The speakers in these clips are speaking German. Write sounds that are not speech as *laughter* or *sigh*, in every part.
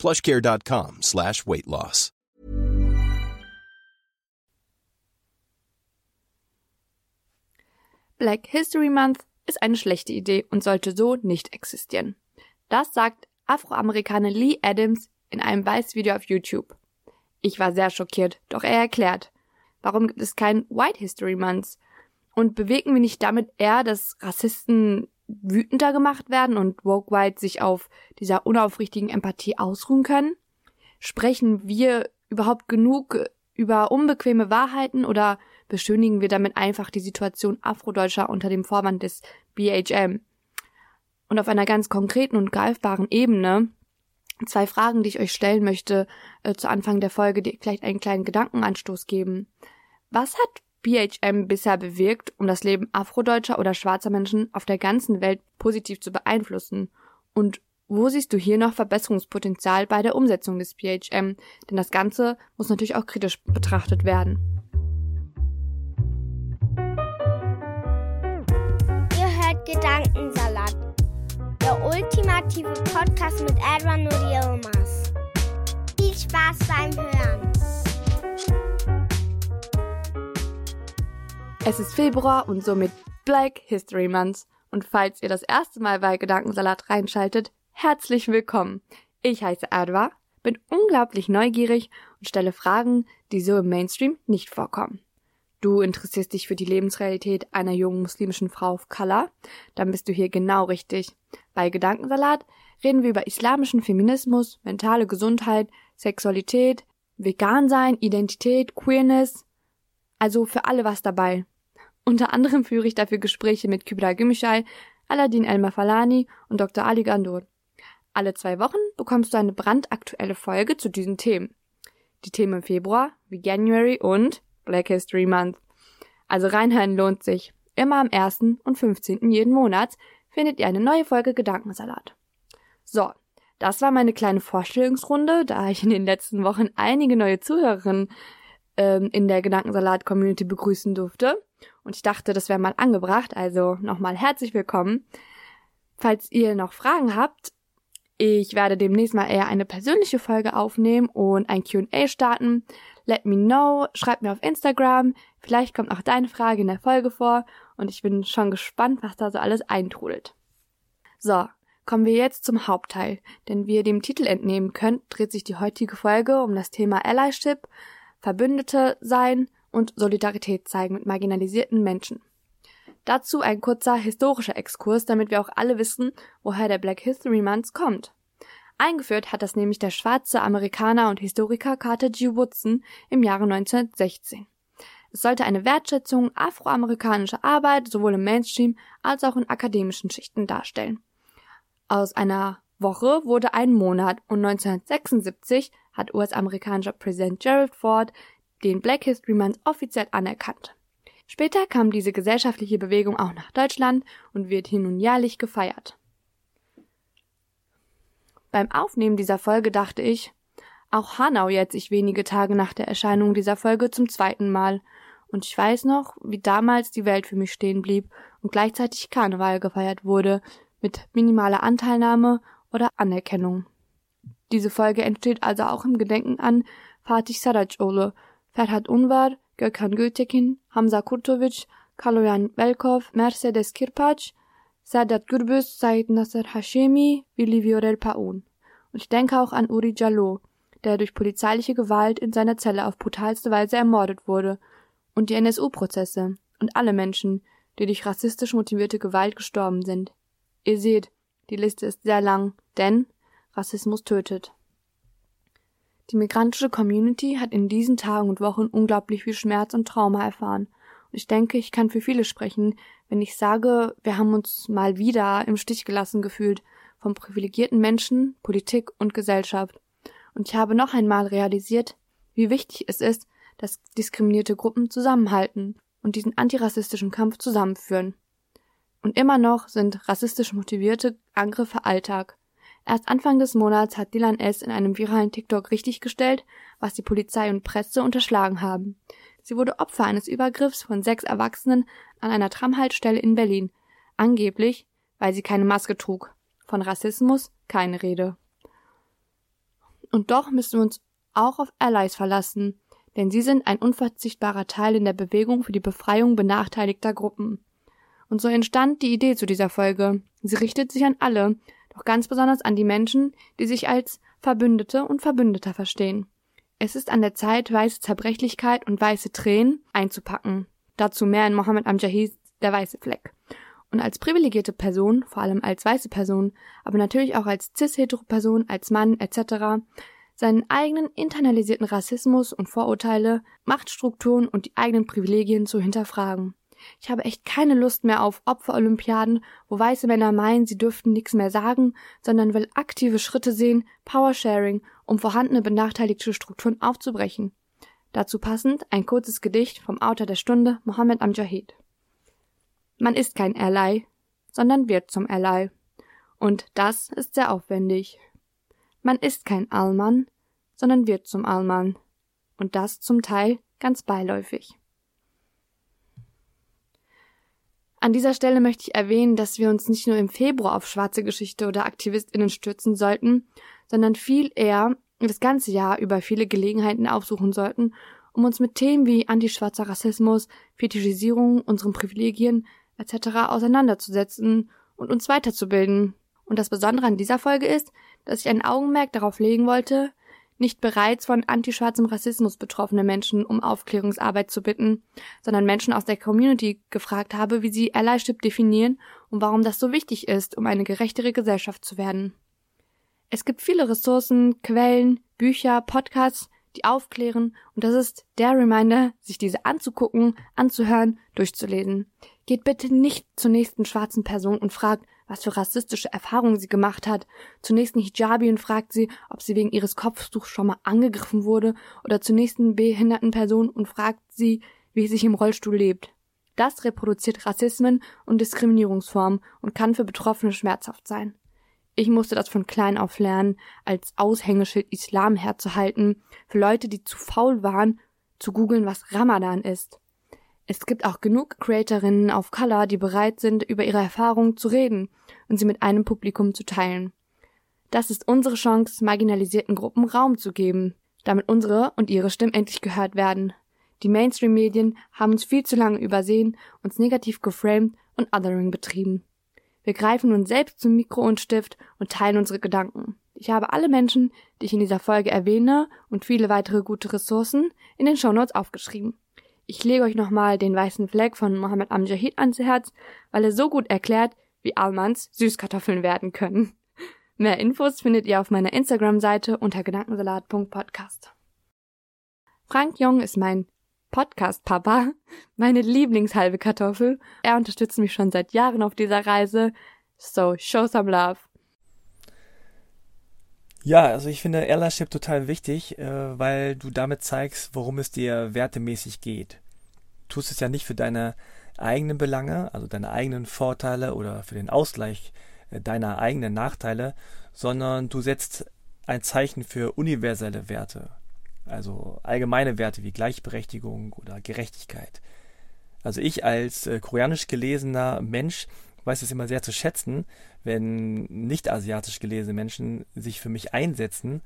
plushcare.com slash weight loss. Black History Month ist eine schlechte Idee und sollte so nicht existieren. Das sagt Afroamerikaner Lee Adams in einem Weißvideo auf YouTube. Ich war sehr schockiert, doch er erklärt, warum gibt es keinen White History Month? Und bewegen wir nicht damit eher, dass Rassisten wütender gemacht werden und Woke White sich auf dieser unaufrichtigen Empathie ausruhen können? Sprechen wir überhaupt genug über unbequeme Wahrheiten oder beschönigen wir damit einfach die Situation Afrodeutscher unter dem Vorwand des BHM? Und auf einer ganz konkreten und greifbaren Ebene zwei Fragen, die ich euch stellen möchte äh, zu Anfang der Folge, die vielleicht einen kleinen Gedankenanstoß geben. Was hat BHM bisher bewirkt, um das Leben afrodeutscher oder schwarzer Menschen auf der ganzen Welt positiv zu beeinflussen? Und wo siehst du hier noch Verbesserungspotenzial bei der Umsetzung des BHM? Denn das Ganze muss natürlich auch kritisch betrachtet werden. Ihr hört Gedankensalat, der ultimative Podcast mit Edwin und. Viel Spaß beim Hören. Es ist Februar und somit Black History Month. Und falls ihr das erste Mal bei Gedankensalat reinschaltet, herzlich willkommen. Ich heiße Adwa, bin unglaublich neugierig und stelle Fragen, die so im Mainstream nicht vorkommen. Du interessierst dich für die Lebensrealität einer jungen muslimischen Frau of Color? Dann bist du hier genau richtig. Bei Gedankensalat reden wir über islamischen Feminismus, mentale Gesundheit, Sexualität, Vegan-Sein, Identität, Queerness. Also für alle was dabei. Unter anderem führe ich dafür Gespräche mit Kübra Gümüşay, Aladin El-Mafalani und Dr. Ali Gandur. Alle zwei Wochen bekommst du eine brandaktuelle Folge zu diesen Themen. Die Themen im Februar wie January und Black History Month. Also reinhören lohnt sich. Immer am 1. und 15. jeden Monats findet ihr eine neue Folge Gedankensalat. So, das war meine kleine Vorstellungsrunde, da ich in den letzten Wochen einige neue Zuhörerinnen ähm, in der Gedankensalat-Community begrüßen durfte. Und ich dachte, das wäre mal angebracht, also nochmal herzlich willkommen. Falls ihr noch Fragen habt, ich werde demnächst mal eher eine persönliche Folge aufnehmen und ein QA starten. Let me know, schreibt mir auf Instagram, vielleicht kommt auch deine Frage in der Folge vor und ich bin schon gespannt, was da so alles eintrudelt. So, kommen wir jetzt zum Hauptteil, denn wie ihr dem Titel entnehmen könnt, dreht sich die heutige Folge um das Thema Allyship, Verbündete sein und Solidarität zeigen mit marginalisierten Menschen. Dazu ein kurzer historischer Exkurs, damit wir auch alle wissen, woher der Black History Month kommt. Eingeführt hat das nämlich der schwarze Amerikaner und Historiker Carter G. Woodson im Jahre 1916. Es sollte eine Wertschätzung afroamerikanischer Arbeit sowohl im Mainstream als auch in akademischen Schichten darstellen. Aus einer Woche wurde ein Monat und 1976 hat US-amerikanischer Präsident Gerald Ford den Black History Month offiziell anerkannt. Später kam diese gesellschaftliche Bewegung auch nach Deutschland und wird hier nun jährlich gefeiert. Beim Aufnehmen dieser Folge dachte ich, auch Hanau jetzt sich wenige Tage nach der Erscheinung dieser Folge zum zweiten Mal, und ich weiß noch, wie damals die Welt für mich stehen blieb und gleichzeitig Karneval gefeiert wurde, mit minimaler Anteilnahme oder Anerkennung. Diese Folge entsteht also auch im Gedenken an Fatih Saracoglu, Ferhat Unvar, Gökhan Gültekin, Hamza Kurtovic, Kaloyan Belkov, Mercedes Kirpac, Sadat Gürbüz, Said Nasser Hashemi, Willi Viorel Paun. Und ich denke auch an Uri Jallo, der durch polizeiliche Gewalt in seiner Zelle auf brutalste Weise ermordet wurde, und die NSU-Prozesse und alle Menschen, die durch rassistisch motivierte Gewalt gestorben sind. Ihr seht, die Liste ist sehr lang, denn Rassismus tötet. Die migrantische Community hat in diesen Tagen und Wochen unglaublich viel Schmerz und Trauma erfahren. Und ich denke, ich kann für viele sprechen, wenn ich sage, wir haben uns mal wieder im Stich gelassen gefühlt von privilegierten Menschen, Politik und Gesellschaft. Und ich habe noch einmal realisiert, wie wichtig es ist, dass diskriminierte Gruppen zusammenhalten und diesen antirassistischen Kampf zusammenführen. Und immer noch sind rassistisch motivierte Angriffe Alltag. Erst Anfang des Monats hat Dylan S. in einem viralen TikTok richtiggestellt, was die Polizei und Presse unterschlagen haben. Sie wurde Opfer eines Übergriffs von sechs Erwachsenen an einer Tramhaltestelle in Berlin. Angeblich, weil sie keine Maske trug. Von Rassismus keine Rede. Und doch müssen wir uns auch auf Allies verlassen, denn sie sind ein unverzichtbarer Teil in der Bewegung für die Befreiung benachteiligter Gruppen. Und so entstand die Idee zu dieser Folge. Sie richtet sich an alle, doch ganz besonders an die Menschen, die sich als Verbündete und Verbündeter verstehen. Es ist an der Zeit, weiße Zerbrechlichkeit und weiße Tränen einzupacken. Dazu mehr in Mohammed Amjahid, der weiße Fleck. Und als privilegierte Person, vor allem als weiße Person, aber natürlich auch als cis-hetero-Person, als Mann etc., seinen eigenen internalisierten Rassismus und Vorurteile, Machtstrukturen und die eigenen Privilegien zu hinterfragen. Ich habe echt keine Lust mehr auf Opferolympiaden, wo weiße Männer meinen, sie dürften nichts mehr sagen, sondern will aktive Schritte sehen, Powersharing, um vorhandene benachteiligte Strukturen aufzubrechen. Dazu passend ein kurzes Gedicht vom Autor der Stunde, Mohammed Amjahid. Man ist kein Ally, sondern wird zum Ally. Und das ist sehr aufwendig. Man ist kein Allmann, sondern wird zum Allmann. Und das zum Teil ganz beiläufig. An dieser Stelle möchte ich erwähnen, dass wir uns nicht nur im Februar auf schwarze Geschichte oder AktivistInnen stürzen sollten, sondern viel eher das ganze Jahr über viele Gelegenheiten aufsuchen sollten, um uns mit Themen wie antischwarzer Rassismus, Fetischisierung, unseren Privilegien etc. auseinanderzusetzen und uns weiterzubilden. Und das Besondere an dieser Folge ist, dass ich ein Augenmerk darauf legen wollte, nicht bereits von antischwarzem Rassismus betroffene Menschen um Aufklärungsarbeit zu bitten, sondern Menschen aus der Community gefragt habe, wie sie Allyship definieren und warum das so wichtig ist, um eine gerechtere Gesellschaft zu werden. Es gibt viele Ressourcen, Quellen, Bücher, Podcasts, die aufklären, und das ist der Reminder, sich diese anzugucken, anzuhören, durchzulesen. Geht bitte nicht zur nächsten schwarzen Person und fragt, was für rassistische Erfahrungen sie gemacht hat. Zur nächsten Hijabi und fragt sie, ob sie wegen ihres Kopftuchs schon mal angegriffen wurde, oder zur nächsten behinderten Person und fragt sie, wie es sich im Rollstuhl lebt. Das reproduziert Rassismen und Diskriminierungsformen und kann für Betroffene schmerzhaft sein. Ich musste das von klein auf lernen, als Aushängeschild Islam herzuhalten, für Leute, die zu faul waren, zu googeln, was Ramadan ist. Es gibt auch genug Creatorinnen auf Color, die bereit sind, über ihre Erfahrungen zu reden und sie mit einem Publikum zu teilen. Das ist unsere Chance, marginalisierten Gruppen Raum zu geben, damit unsere und ihre Stimmen endlich gehört werden. Die Mainstream-Medien haben uns viel zu lange übersehen, uns negativ geframed und Othering betrieben. Wir greifen nun selbst zum Mikro und Stift und teilen unsere Gedanken. Ich habe alle Menschen, die ich in dieser Folge erwähne und viele weitere gute Ressourcen in den Shownotes aufgeschrieben. Ich lege euch nochmal den weißen Fleck von Mohammed Amjahid ans Herz, weil er so gut erklärt, wie Almans Süßkartoffeln werden können. Mehr Infos findet ihr auf meiner Instagram-Seite unter gedankensalat.podcast. Frank Jung ist mein Podcast-Papa, meine Lieblingshalbe Kartoffel. Er unterstützt mich schon seit Jahren auf dieser Reise. So, show some love. Ja, also ich finde Allyship total wichtig, äh, weil du damit zeigst, worum es dir wertemäßig geht. Tust es ja nicht für deine eigenen Belange, also deine eigenen Vorteile oder für den Ausgleich äh, deiner eigenen Nachteile, sondern du setzt ein Zeichen für universelle Werte, also allgemeine Werte wie Gleichberechtigung oder Gerechtigkeit. Also ich als äh, koreanisch gelesener Mensch weiß es immer sehr zu schätzen, wenn nicht asiatisch gelesene Menschen sich für mich einsetzen,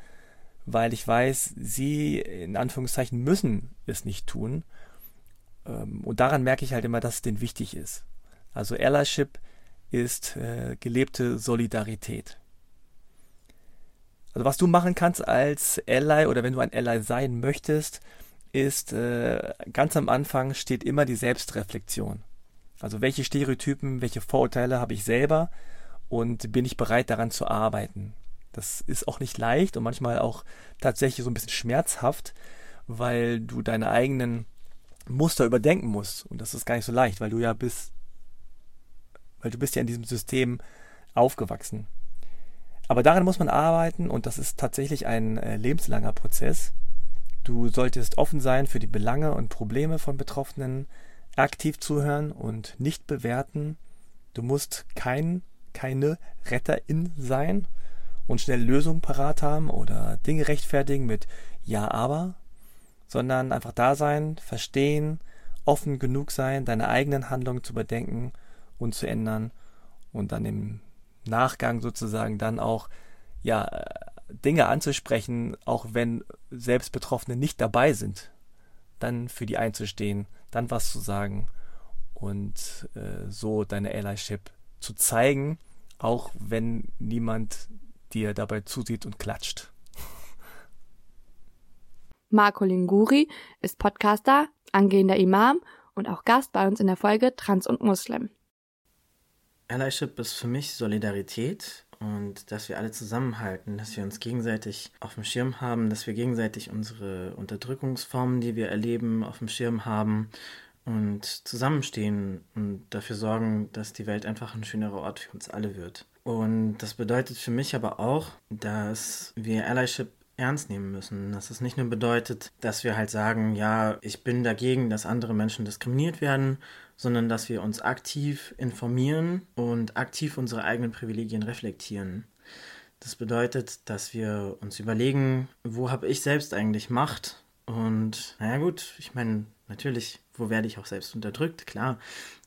weil ich weiß, sie in Anführungszeichen müssen es nicht tun. Ähm, und daran merke ich halt immer, dass es denen wichtig ist. Also Allyship ist äh, gelebte Solidarität. Also was du machen kannst als Ally oder wenn du ein Ally sein möchtest, ist äh, ganz am Anfang steht immer die Selbstreflexion. Also welche Stereotypen, welche Vorurteile habe ich selber und bin ich bereit daran zu arbeiten. Das ist auch nicht leicht und manchmal auch tatsächlich so ein bisschen schmerzhaft, weil du deine eigenen Muster überdenken musst. Und das ist gar nicht so leicht, weil du ja bist, weil du bist ja in diesem System aufgewachsen. Aber daran muss man arbeiten und das ist tatsächlich ein äh, lebenslanger Prozess. Du solltest offen sein für die Belange und Probleme von Betroffenen, aktiv zuhören und nicht bewerten. Du musst kein, keine Retterin sein und schnell Lösungen parat haben oder Dinge rechtfertigen mit Ja, aber, sondern einfach da sein, verstehen, offen genug sein, deine eigenen Handlungen zu überdenken und zu ändern und dann im Nachgang sozusagen dann auch ja Dinge anzusprechen, auch wenn selbst Betroffene nicht dabei sind, dann für die einzustehen, dann was zu sagen und äh, so deine Allyship zu zeigen, auch wenn niemand dir dabei zusieht und klatscht. Marco Linguri ist Podcaster, angehender Imam und auch Gast bei uns in der Folge Trans und Muslim. Allyship ist für mich Solidarität und dass wir alle zusammenhalten, dass wir uns gegenseitig auf dem Schirm haben, dass wir gegenseitig unsere Unterdrückungsformen, die wir erleben, auf dem Schirm haben und zusammenstehen und dafür sorgen, dass die Welt einfach ein schönerer Ort für uns alle wird. Und das bedeutet für mich aber auch, dass wir Allyship ernst nehmen müssen. Dass es nicht nur bedeutet, dass wir halt sagen, ja, ich bin dagegen, dass andere Menschen diskriminiert werden, sondern dass wir uns aktiv informieren und aktiv unsere eigenen Privilegien reflektieren. Das bedeutet, dass wir uns überlegen, wo habe ich selbst eigentlich Macht? Und naja gut, ich meine, natürlich, wo werde ich auch selbst unterdrückt, klar.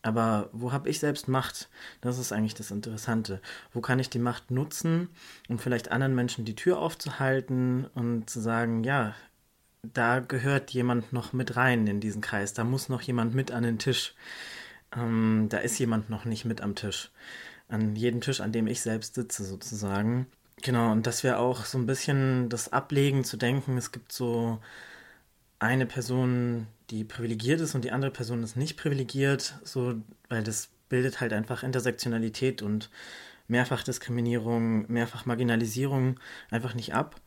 Aber wo habe ich selbst Macht? Das ist eigentlich das Interessante. Wo kann ich die Macht nutzen, um vielleicht anderen Menschen die Tür aufzuhalten und zu sagen, ja, da gehört jemand noch mit rein in diesen Kreis. Da muss noch jemand mit an den Tisch. Ähm, da ist jemand noch nicht mit am Tisch. An jedem Tisch, an dem ich selbst sitze, sozusagen. Genau, und dass wir auch so ein bisschen das ablegen, zu denken, es gibt so eine Person, die privilegiert ist und die andere Person ist nicht privilegiert, so, weil das bildet halt einfach Intersektionalität und Mehrfachdiskriminierung, Mehrfachmarginalisierung einfach nicht ab.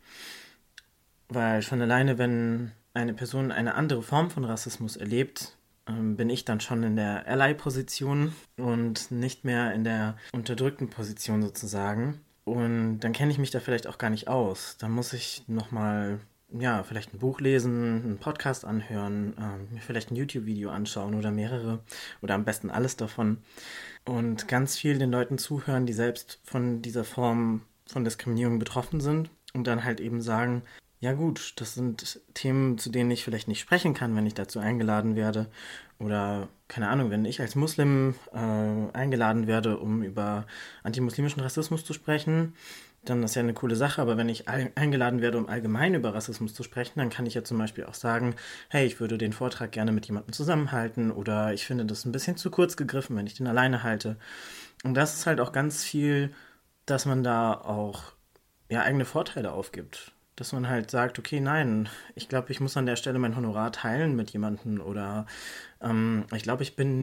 Weil schon alleine, wenn eine Person eine andere Form von Rassismus erlebt, ähm, bin ich dann schon in der Ally-Position und nicht mehr in der unterdrückten Position sozusagen. Und dann kenne ich mich da vielleicht auch gar nicht aus. Da muss ich nochmal, ja, vielleicht ein Buch lesen, einen Podcast anhören, äh, mir vielleicht ein YouTube-Video anschauen oder mehrere oder am besten alles davon. Und ganz viel den Leuten zuhören, die selbst von dieser Form von Diskriminierung betroffen sind und dann halt eben sagen, ja gut, das sind Themen, zu denen ich vielleicht nicht sprechen kann, wenn ich dazu eingeladen werde. Oder keine Ahnung, wenn ich als Muslim äh, eingeladen werde, um über antimuslimischen Rassismus zu sprechen, dann ist ja eine coole Sache. Aber wenn ich eingeladen werde, um allgemein über Rassismus zu sprechen, dann kann ich ja zum Beispiel auch sagen, hey, ich würde den Vortrag gerne mit jemandem zusammenhalten oder ich finde das ein bisschen zu kurz gegriffen, wenn ich den alleine halte. Und das ist halt auch ganz viel, dass man da auch ja, eigene Vorteile aufgibt dass man halt sagt, okay, nein, ich glaube, ich muss an der Stelle mein Honorar teilen mit jemandem oder ähm, ich glaube, ich bin.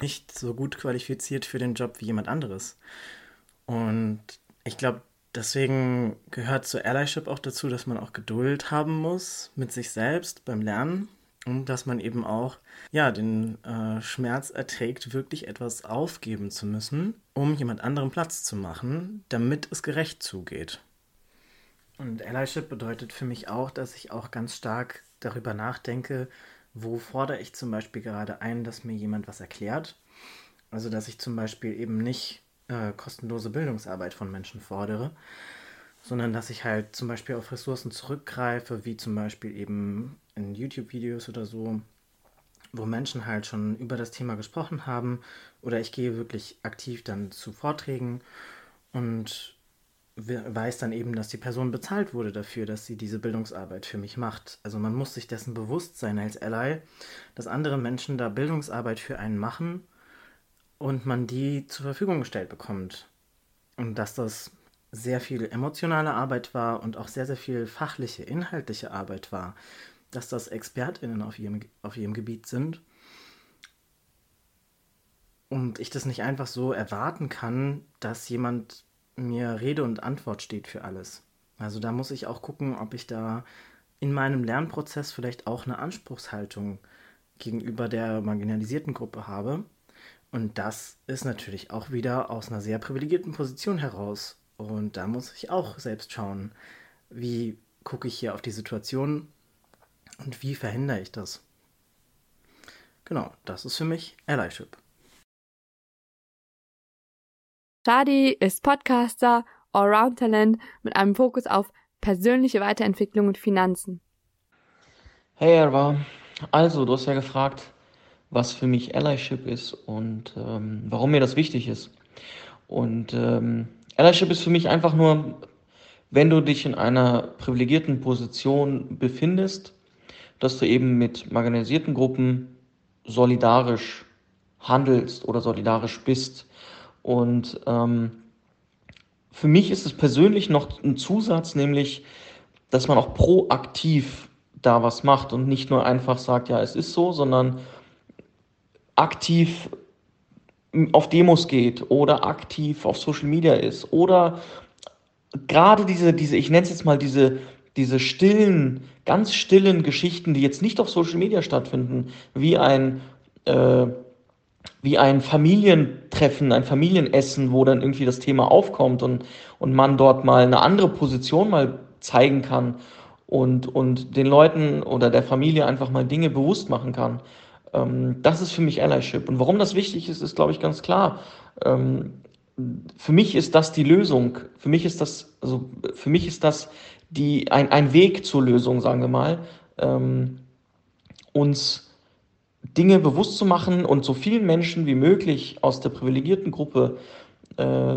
nicht so gut qualifiziert für den Job wie jemand anderes. Und ich glaube, deswegen gehört zur Allyship auch dazu, dass man auch Geduld haben muss mit sich selbst beim Lernen und dass man eben auch ja den äh, Schmerz erträgt, wirklich etwas aufgeben zu müssen, um jemand anderem Platz zu machen, damit es gerecht zugeht. Und Allyship bedeutet für mich auch, dass ich auch ganz stark darüber nachdenke, wo fordere ich zum Beispiel gerade ein, dass mir jemand was erklärt. Also dass ich zum Beispiel eben nicht äh, kostenlose Bildungsarbeit von Menschen fordere, sondern dass ich halt zum Beispiel auf Ressourcen zurückgreife, wie zum Beispiel eben in YouTube-Videos oder so, wo Menschen halt schon über das Thema gesprochen haben, oder ich gehe wirklich aktiv dann zu Vorträgen und weiß dann eben, dass die Person bezahlt wurde dafür, dass sie diese Bildungsarbeit für mich macht. Also man muss sich dessen bewusst sein als Ally, dass andere Menschen da Bildungsarbeit für einen machen und man die zur Verfügung gestellt bekommt. Und dass das sehr viel emotionale Arbeit war und auch sehr, sehr viel fachliche, inhaltliche Arbeit war, dass das ExpertInnen auf ihrem, auf ihrem Gebiet sind. Und ich das nicht einfach so erwarten kann, dass jemand mir Rede und Antwort steht für alles. Also da muss ich auch gucken, ob ich da in meinem Lernprozess vielleicht auch eine Anspruchshaltung gegenüber der marginalisierten Gruppe habe. Und das ist natürlich auch wieder aus einer sehr privilegierten Position heraus. Und da muss ich auch selbst schauen, wie gucke ich hier auf die Situation und wie verhindere ich das. Genau, das ist für mich Allyship. Shadi ist Podcaster, Allround-Talent mit einem Fokus auf persönliche Weiterentwicklung und Finanzen. Hey Erwa, also du hast ja gefragt, was für mich Allyship ist und ähm, warum mir das wichtig ist. Und ähm, Allyship ist für mich einfach nur, wenn du dich in einer privilegierten Position befindest, dass du eben mit marginalisierten Gruppen solidarisch handelst oder solidarisch bist. Und ähm, für mich ist es persönlich noch ein Zusatz, nämlich, dass man auch proaktiv da was macht und nicht nur einfach sagt, ja, es ist so, sondern aktiv auf Demos geht oder aktiv auf Social Media ist oder gerade diese, diese, ich nenne es jetzt mal diese, diese stillen, ganz stillen Geschichten, die jetzt nicht auf Social Media stattfinden, wie ein, äh, wie ein Familientreffen, ein Familienessen, wo dann irgendwie das Thema aufkommt und, und man dort mal eine andere Position mal zeigen kann und, und den Leuten oder der Familie einfach mal Dinge bewusst machen kann. Ähm, das ist für mich Allyship. Und warum das wichtig ist, ist, glaube ich, ganz klar. Ähm, für mich ist das die Lösung. Für mich ist das, also für mich ist das die, ein, ein Weg zur Lösung, sagen wir mal, ähm, uns Dinge bewusst zu machen und so vielen Menschen wie möglich aus der privilegierten Gruppe äh,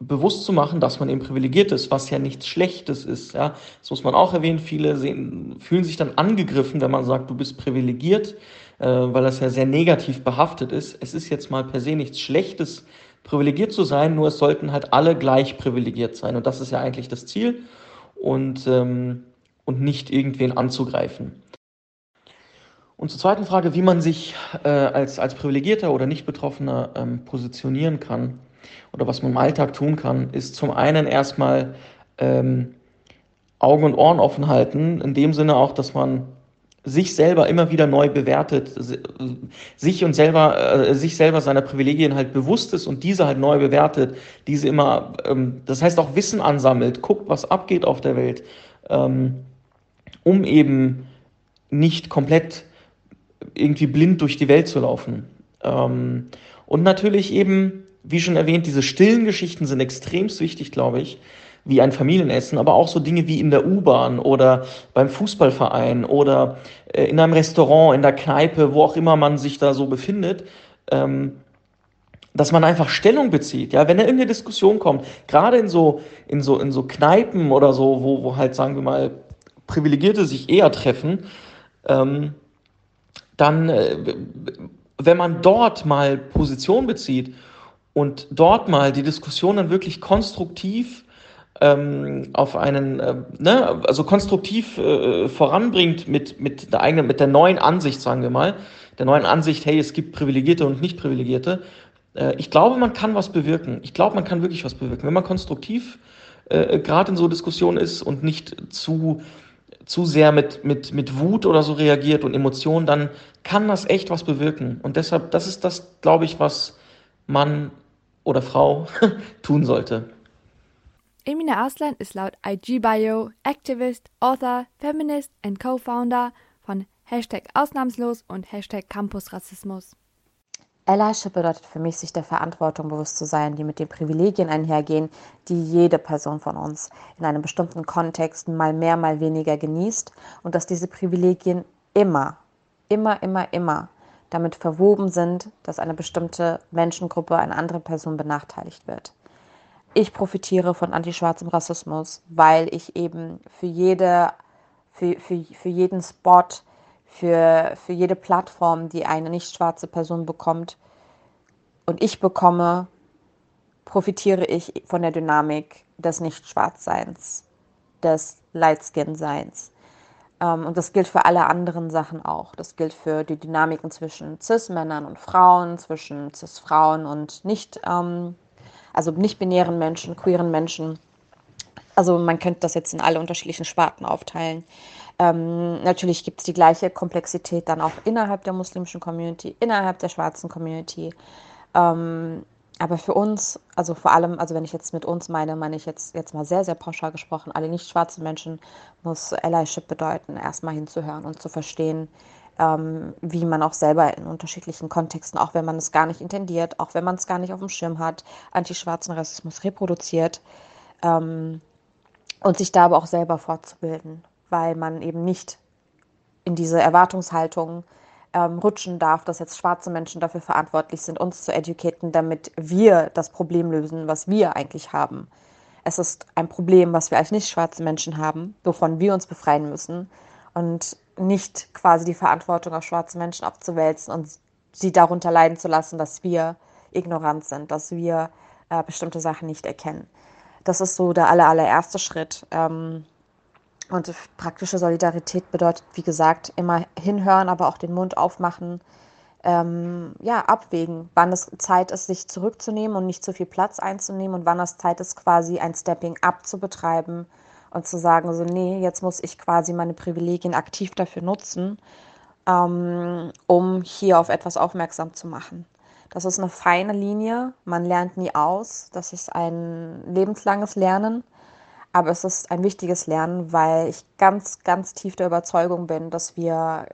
bewusst zu machen, dass man eben privilegiert ist, was ja nichts Schlechtes ist. Ja, das muss man auch erwähnen. Viele sehen, fühlen sich dann angegriffen, wenn man sagt, du bist privilegiert äh, weil das ja sehr negativ behaftet ist. Es ist jetzt mal per se nichts Schlechtes, privilegiert zu sein, nur es sollten halt alle gleich privilegiert sein. Und das ist ja eigentlich das Ziel und, ähm, und nicht irgendwen anzugreifen. Und zur zweiten Frage, wie man sich äh, als, als Privilegierter oder Nicht-Betroffener ähm, positionieren kann oder was man im Alltag tun kann, ist zum einen erstmal ähm, Augen und Ohren offen halten, in dem Sinne auch, dass man sich selber immer wieder neu bewertet, sich und selber, äh, sich selber seiner Privilegien halt bewusst ist und diese halt neu bewertet, diese immer, ähm, das heißt auch Wissen ansammelt, guckt, was abgeht auf der Welt, ähm, um eben nicht komplett irgendwie blind durch die Welt zu laufen. Ähm, und natürlich eben, wie schon erwähnt, diese stillen Geschichten sind extremst wichtig, glaube ich wie ein Familienessen, aber auch so Dinge wie in der U-Bahn oder beim Fußballverein oder äh, in einem Restaurant, in der Kneipe, wo auch immer man sich da so befindet, ähm, dass man einfach Stellung bezieht. Ja, wenn da irgendeine Diskussion kommt, gerade in so, in so, in so Kneipen oder so, wo, wo halt, sagen wir mal, Privilegierte sich eher treffen, ähm, dann, äh, wenn man dort mal Position bezieht und dort mal die Diskussion dann wirklich konstruktiv ähm, auf einen, äh, ne, also konstruktiv äh, voranbringt mit, mit der eigenen, mit der neuen Ansicht, sagen wir mal, der neuen Ansicht, hey, es gibt Privilegierte und Nicht-Privilegierte. Äh, ich glaube, man kann was bewirken. Ich glaube, man kann wirklich was bewirken. Wenn man konstruktiv äh, gerade in so Diskussionen ist und nicht zu, zu sehr mit, mit, mit Wut oder so reagiert und Emotionen, dann kann das echt was bewirken. Und deshalb, das ist das, glaube ich, was Mann oder Frau *laughs* tun sollte. Emina Arslan ist laut IG-Bio Activist, Author, Feminist und Co-Founder von Hashtag Ausnahmslos und Hashtag Campusrassismus. Allyship bedeutet für mich, sich der Verantwortung bewusst zu sein, die mit den Privilegien einhergehen, die jede Person von uns in einem bestimmten Kontext mal mehr, mal weniger genießt und dass diese Privilegien immer, immer, immer, immer damit verwoben sind, dass eine bestimmte Menschengruppe, eine andere Person benachteiligt wird. Ich profitiere von antischwarzem Rassismus, weil ich eben für jede, für, für, für jeden Spot, für, für jede Plattform, die eine nicht schwarze Person bekommt und ich bekomme, profitiere ich von der Dynamik des Nicht-Schwarzseins, des Light-Skin-Seins. Ähm, und das gilt für alle anderen Sachen auch. Das gilt für die Dynamiken zwischen Cis-Männern und Frauen, zwischen Cis-Frauen und nicht, ähm, also nicht-binären Menschen, queeren Menschen. Also man könnte das jetzt in alle unterschiedlichen Sparten aufteilen. Ähm, natürlich gibt es die gleiche Komplexität dann auch innerhalb der muslimischen Community, innerhalb der schwarzen Community. Ähm, aber für uns, also vor allem, also wenn ich jetzt mit uns meine, meine ich jetzt, jetzt mal sehr, sehr pauschal gesprochen, alle nicht schwarzen Menschen, muss Allyship bedeuten, erstmal hinzuhören und zu verstehen, ähm, wie man auch selber in unterschiedlichen Kontexten, auch wenn man es gar nicht intendiert, auch wenn man es gar nicht auf dem Schirm hat, antischwarzen Rassismus reproduziert ähm, und sich da aber auch selber fortzubilden, weil man eben nicht in diese Erwartungshaltung ähm, rutschen darf, dass jetzt schwarze Menschen dafür verantwortlich sind, uns zu educaten, damit wir das Problem lösen, was wir eigentlich haben. Es ist ein Problem, was wir als nicht schwarze Menschen haben, wovon wir uns befreien müssen und nicht quasi die Verantwortung auf schwarze Menschen abzuwälzen und sie darunter leiden zu lassen, dass wir ignorant sind, dass wir äh, bestimmte Sachen nicht erkennen. Das ist so der aller, allererste Schritt. Ähm, und praktische Solidarität bedeutet, wie gesagt, immer hinhören, aber auch den Mund aufmachen, ähm, ja, abwägen, wann es Zeit ist, sich zurückzunehmen und nicht zu viel Platz einzunehmen und wann es Zeit ist, quasi ein Stepping up zu betreiben und zu sagen, so, nee, jetzt muss ich quasi meine Privilegien aktiv dafür nutzen, ähm, um hier auf etwas aufmerksam zu machen. Das ist eine feine Linie, man lernt nie aus, das ist ein lebenslanges Lernen. Aber es ist ein wichtiges Lernen, weil ich ganz, ganz tief der Überzeugung bin, dass wir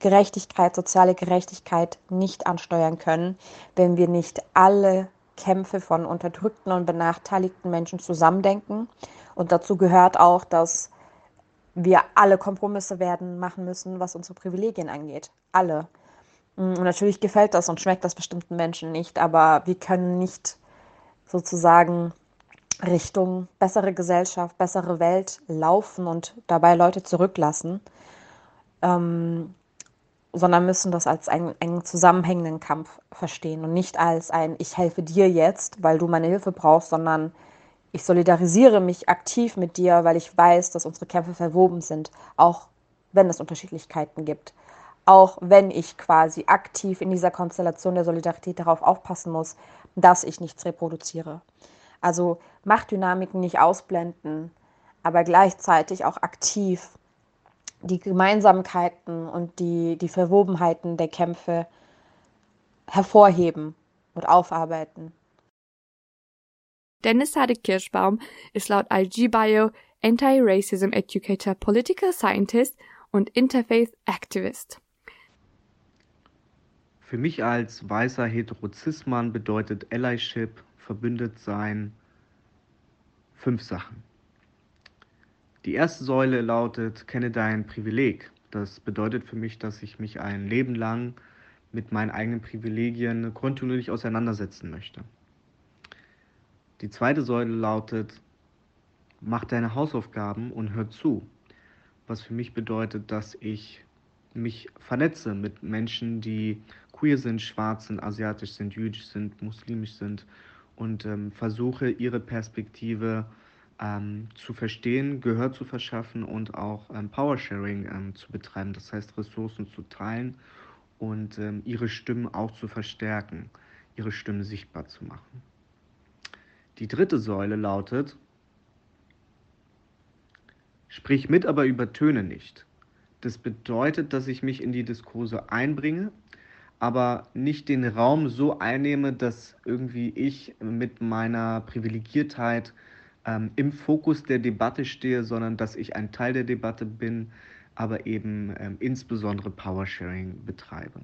Gerechtigkeit, soziale Gerechtigkeit nicht ansteuern können, wenn wir nicht alle Kämpfe von unterdrückten und benachteiligten Menschen zusammendenken. Und dazu gehört auch, dass wir alle Kompromisse werden machen müssen, was unsere Privilegien angeht. Alle. Und natürlich gefällt das und schmeckt das bestimmten Menschen nicht, aber wir können nicht sozusagen Richtung bessere Gesellschaft, bessere Welt laufen und dabei Leute zurücklassen, ähm, sondern müssen das als einen, einen zusammenhängenden Kampf verstehen und nicht als ein Ich helfe dir jetzt, weil du meine Hilfe brauchst, sondern ich solidarisiere mich aktiv mit dir, weil ich weiß, dass unsere Kämpfe verwoben sind, auch wenn es Unterschiedlichkeiten gibt. Auch wenn ich quasi aktiv in dieser Konstellation der Solidarität darauf aufpassen muss, dass ich nichts reproduziere. Also Machtdynamiken nicht ausblenden, aber gleichzeitig auch aktiv die Gemeinsamkeiten und die, die Verwobenheiten der Kämpfe hervorheben und aufarbeiten. Dennis Hadek Kirschbaum ist laut IG-Bio Anti-Racism Educator, Political Scientist und Interfaith Activist. Für mich als weißer Heterozismann bedeutet Allyship verbündet sein fünf Sachen. Die erste Säule lautet, kenne dein Privileg. Das bedeutet für mich, dass ich mich ein Leben lang mit meinen eigenen Privilegien kontinuierlich auseinandersetzen möchte. Die zweite Säule lautet, mach deine Hausaufgaben und hör zu. Was für mich bedeutet, dass ich mich vernetze mit Menschen, die queer sind, schwarz sind, asiatisch sind, jüdisch sind, muslimisch sind und ähm, versuche ihre Perspektive ähm, zu verstehen, Gehör zu verschaffen und auch ähm, Powersharing ähm, zu betreiben, das heißt Ressourcen zu teilen und ähm, ihre Stimmen auch zu verstärken, ihre Stimmen sichtbar zu machen. Die dritte Säule lautet, sprich mit, aber übertöne nicht. Das bedeutet, dass ich mich in die Diskurse einbringe, aber nicht den Raum so einnehme, dass irgendwie ich mit meiner Privilegiertheit ähm, im Fokus der Debatte stehe, sondern dass ich ein Teil der Debatte bin, aber eben ähm, insbesondere Powersharing betreibe.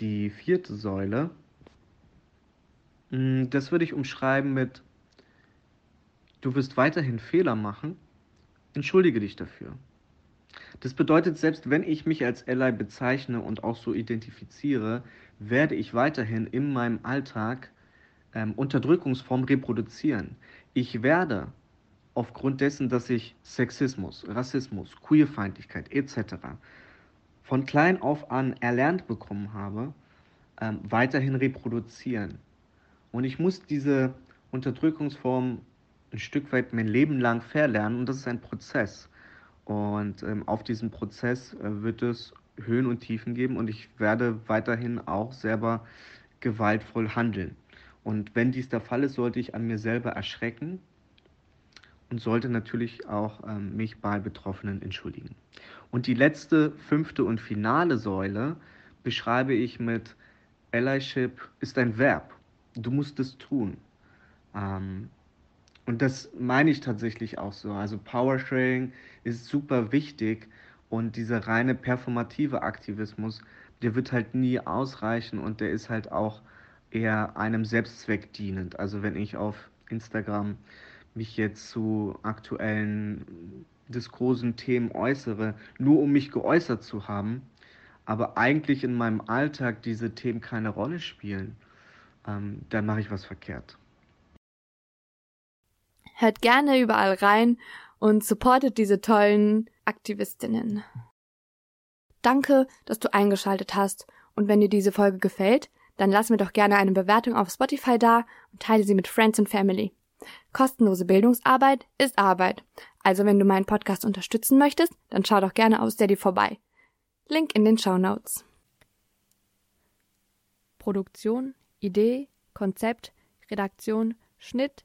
Die vierte Säule, mh, hm, das würde ich umschreiben mit, du wirst weiterhin Fehler machen, entschuldige dich dafür. Das bedeutet, selbst wenn ich mich als Ally bezeichne und auch so identifiziere, werde ich weiterhin in meinem Alltag ähm, Unterdrückungsformen reproduzieren. Ich werde aufgrund dessen, dass ich Sexismus, Rassismus, Queerfeindlichkeit etc. von klein auf an erlernt bekommen habe, ähm, weiterhin reproduzieren. Und ich muss diese Unterdrückungsform ein Stück weit mein Leben lang verlernen und das ist ein Prozess. Und ähm, auf diesem Prozess äh, wird es Höhen und Tiefen geben und ich werde weiterhin auch selber gewaltvoll handeln. Und wenn dies der Fall ist, sollte ich an mir selber erschrecken und sollte natürlich auch ähm, mich bei Betroffenen entschuldigen. Und die letzte, fünfte und finale Säule beschreibe ich mit Allyship ist ein Verb. Du musst es tun. Ähm, und das meine ich tatsächlich auch so. Also Powersharing ist super wichtig und dieser reine performative Aktivismus, der wird halt nie ausreichen und der ist halt auch eher einem Selbstzweck dienend. Also wenn ich auf Instagram mich jetzt zu aktuellen diskursen Themen äußere, nur um mich geäußert zu haben, aber eigentlich in meinem Alltag diese Themen keine Rolle spielen, ähm, dann mache ich was verkehrt. Hört gerne überall rein und supportet diese tollen Aktivistinnen. Danke, dass du eingeschaltet hast und wenn dir diese Folge gefällt, dann lass mir doch gerne eine Bewertung auf Spotify da und teile sie mit Friends und Family. Kostenlose Bildungsarbeit ist Arbeit. Also wenn du meinen Podcast unterstützen möchtest, dann schau doch gerne auf Steady vorbei. Link in den Show Notes. Produktion, Idee, Konzept, Redaktion, Schnitt